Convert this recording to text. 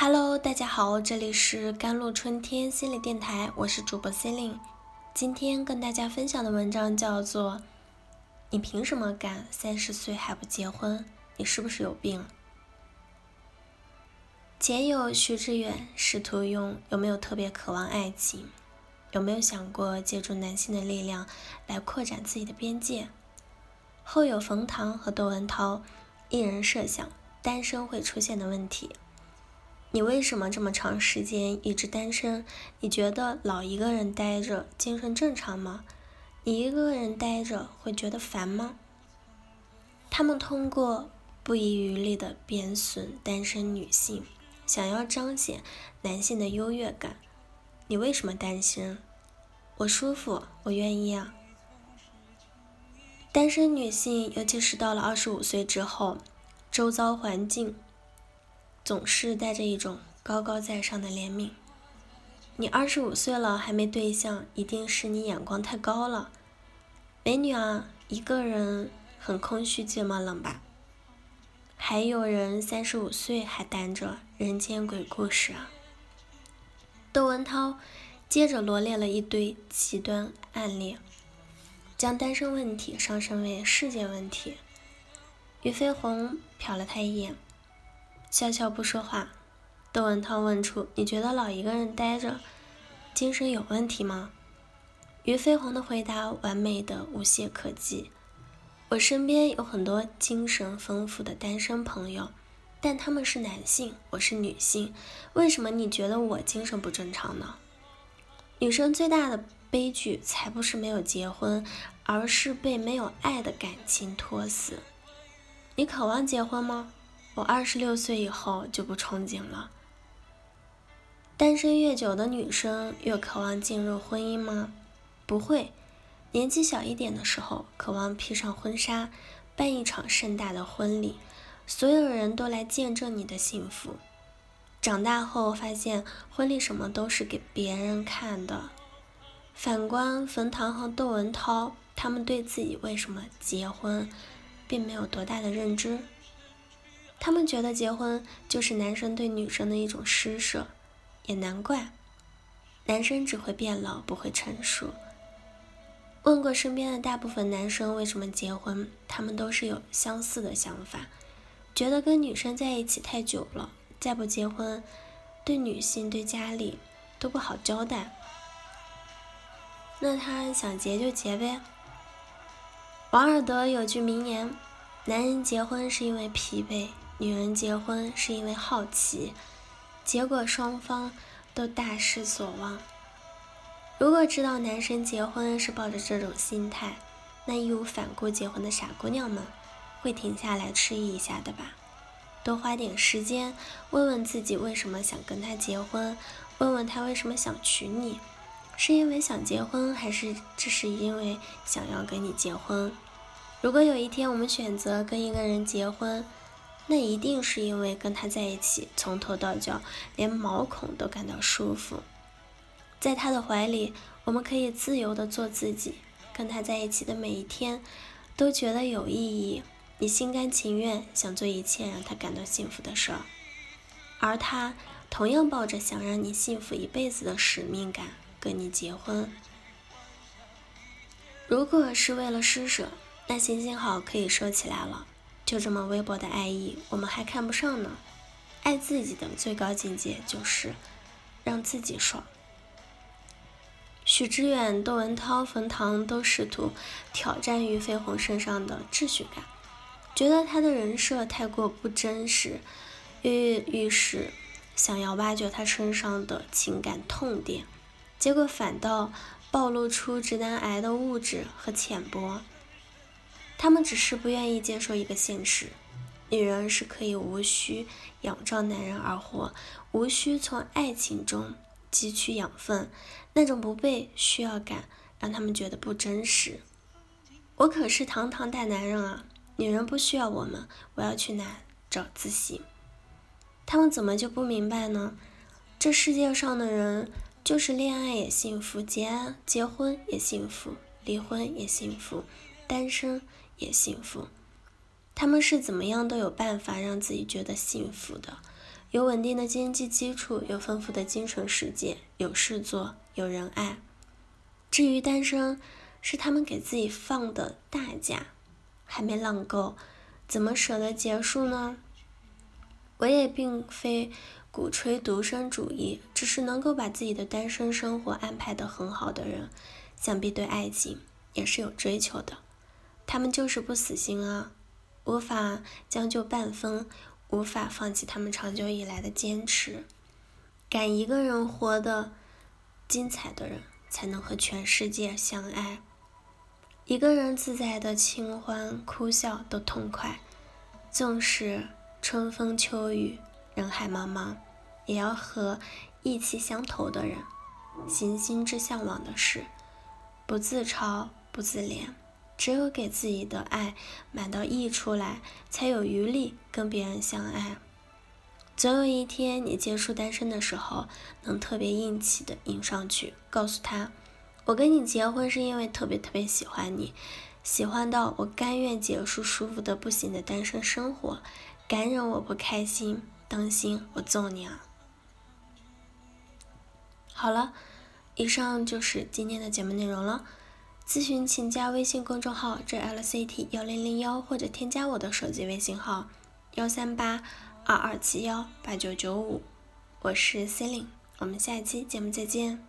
Hello，大家好，这里是甘露春天心理电台，我是主播 c e l i n e 今天跟大家分享的文章叫做《你凭什么敢三十岁还不结婚？你是不是有病？》前有徐志远试图用有没有特别渴望爱情，有没有想过借助男性的力量来扩展自己的边界？后有冯唐和窦文涛一人设想单身会出现的问题。你为什么这么长时间一直单身？你觉得老一个人待着精神正常吗？你一个人待着会觉得烦吗？他们通过不遗余力的贬损单身女性，想要彰显男性的优越感。你为什么单身？我舒服，我愿意啊。单身女性，尤其是到了二十五岁之后，周遭环境总是带着一种高高在上的怜悯。你二十五岁了还没对象，一定是你眼光太高了。美女啊，一个人很空虚寂寞冷吧？还有人三十五岁还单着，人间鬼故事啊。窦文涛接着罗列了一堆极端案例。将单身问题上升为世界问题。俞飞鸿瞟了他一眼，笑笑不说话。窦文涛问出：“你觉得老一个人待着，精神有问题吗？”俞飞鸿的回答完美的无懈可击。我身边有很多精神丰富的单身朋友，但他们是男性，我是女性，为什么你觉得我精神不正常呢？女生最大的。悲剧才不是没有结婚，而是被没有爱的感情拖死。你渴望结婚吗？我二十六岁以后就不憧憬了。单身越久的女生越渴望进入婚姻吗？不会。年纪小一点的时候，渴望披上婚纱，办一场盛大的婚礼，所有人都来见证你的幸福。长大后发现，婚礼什么都是给别人看的。反观冯唐和窦文涛，他们对自己为什么结婚，并没有多大的认知。他们觉得结婚就是男生对女生的一种施舍，也难怪，男生只会变老，不会成熟。问过身边的大部分男生为什么结婚，他们都是有相似的想法，觉得跟女生在一起太久了，再不结婚，对女性对家里都不好交代。那他想结就结呗。王尔德有句名言：“男人结婚是因为疲惫，女人结婚是因为好奇。”结果双方都大失所望。如果知道男生结婚是抱着这种心态，那义无反顾结婚的傻姑娘们会停下来迟疑一下的吧？多花点时间问问自己为什么想跟他结婚，问问他为什么想娶你。是因为想结婚，还是只是因为想要跟你结婚？如果有一天我们选择跟一个人结婚，那一定是因为跟他在一起，从头到脚连毛孔都感到舒服，在他的怀里，我们可以自由的做自己，跟他在一起的每一天都觉得有意义，你心甘情愿想做一切让他感到幸福的事儿，而他同样抱着想让你幸福一辈子的使命感。跟你结婚，如果是为了施舍，那行行好，可以收起来了。就这么微薄的爱意，我们还看不上呢。爱自己的最高境界就是让自己爽。许知远、窦文涛、冯唐都试图挑战俞飞鸿身上的秩序感，觉得他的人设太过不真实，跃跃欲试，想要挖掘他身上的情感痛点。结果反倒暴露出直男癌的物质和浅薄。他们只是不愿意接受一个现实：女人是可以无需仰仗男人而活，无需从爱情中汲取养分。那种不被需要感让他们觉得不真实。我可是堂堂大男人啊，女人不需要我们，我要去哪找自信？他们怎么就不明白呢？这世界上的人。就是恋爱也幸福，结结婚也幸福，离婚也幸福，单身也幸福。他们是怎么样都有办法让自己觉得幸福的，有稳定的经济基础，有丰富的精神世界，有事做，有人爱。至于单身，是他们给自己放的大假，还没浪够，怎么舍得结束呢？我也并非鼓吹独身主义，只是能够把自己的单身生活安排得很好的人，想必对爱情也是有追求的。他们就是不死心啊，无法将就半分，无法放弃他们长久以来的坚持。敢一个人活得精彩的人，才能和全世界相爱。一个人自在的清欢哭笑都痛快，纵使。春风秋雨，人海茫茫，也要和意气相投的人行心之向往的事，不自嘲，不自怜。只有给自己的爱满到溢出来，才有余力跟别人相爱。总有一天，你结束单身的时候，能特别硬气的迎上去，告诉他：“我跟你结婚是因为特别特别喜欢你，喜欢到我甘愿结束舒服的不行的单身生活。”敢惹我不开心，当心我揍你啊！好了，以上就是今天的节目内容了。咨询请加微信公众号 jlct 幺零零幺，或者添加我的手机微信号幺三八二二七幺八九九五。我是 c e l i n e 我们下期节目再见。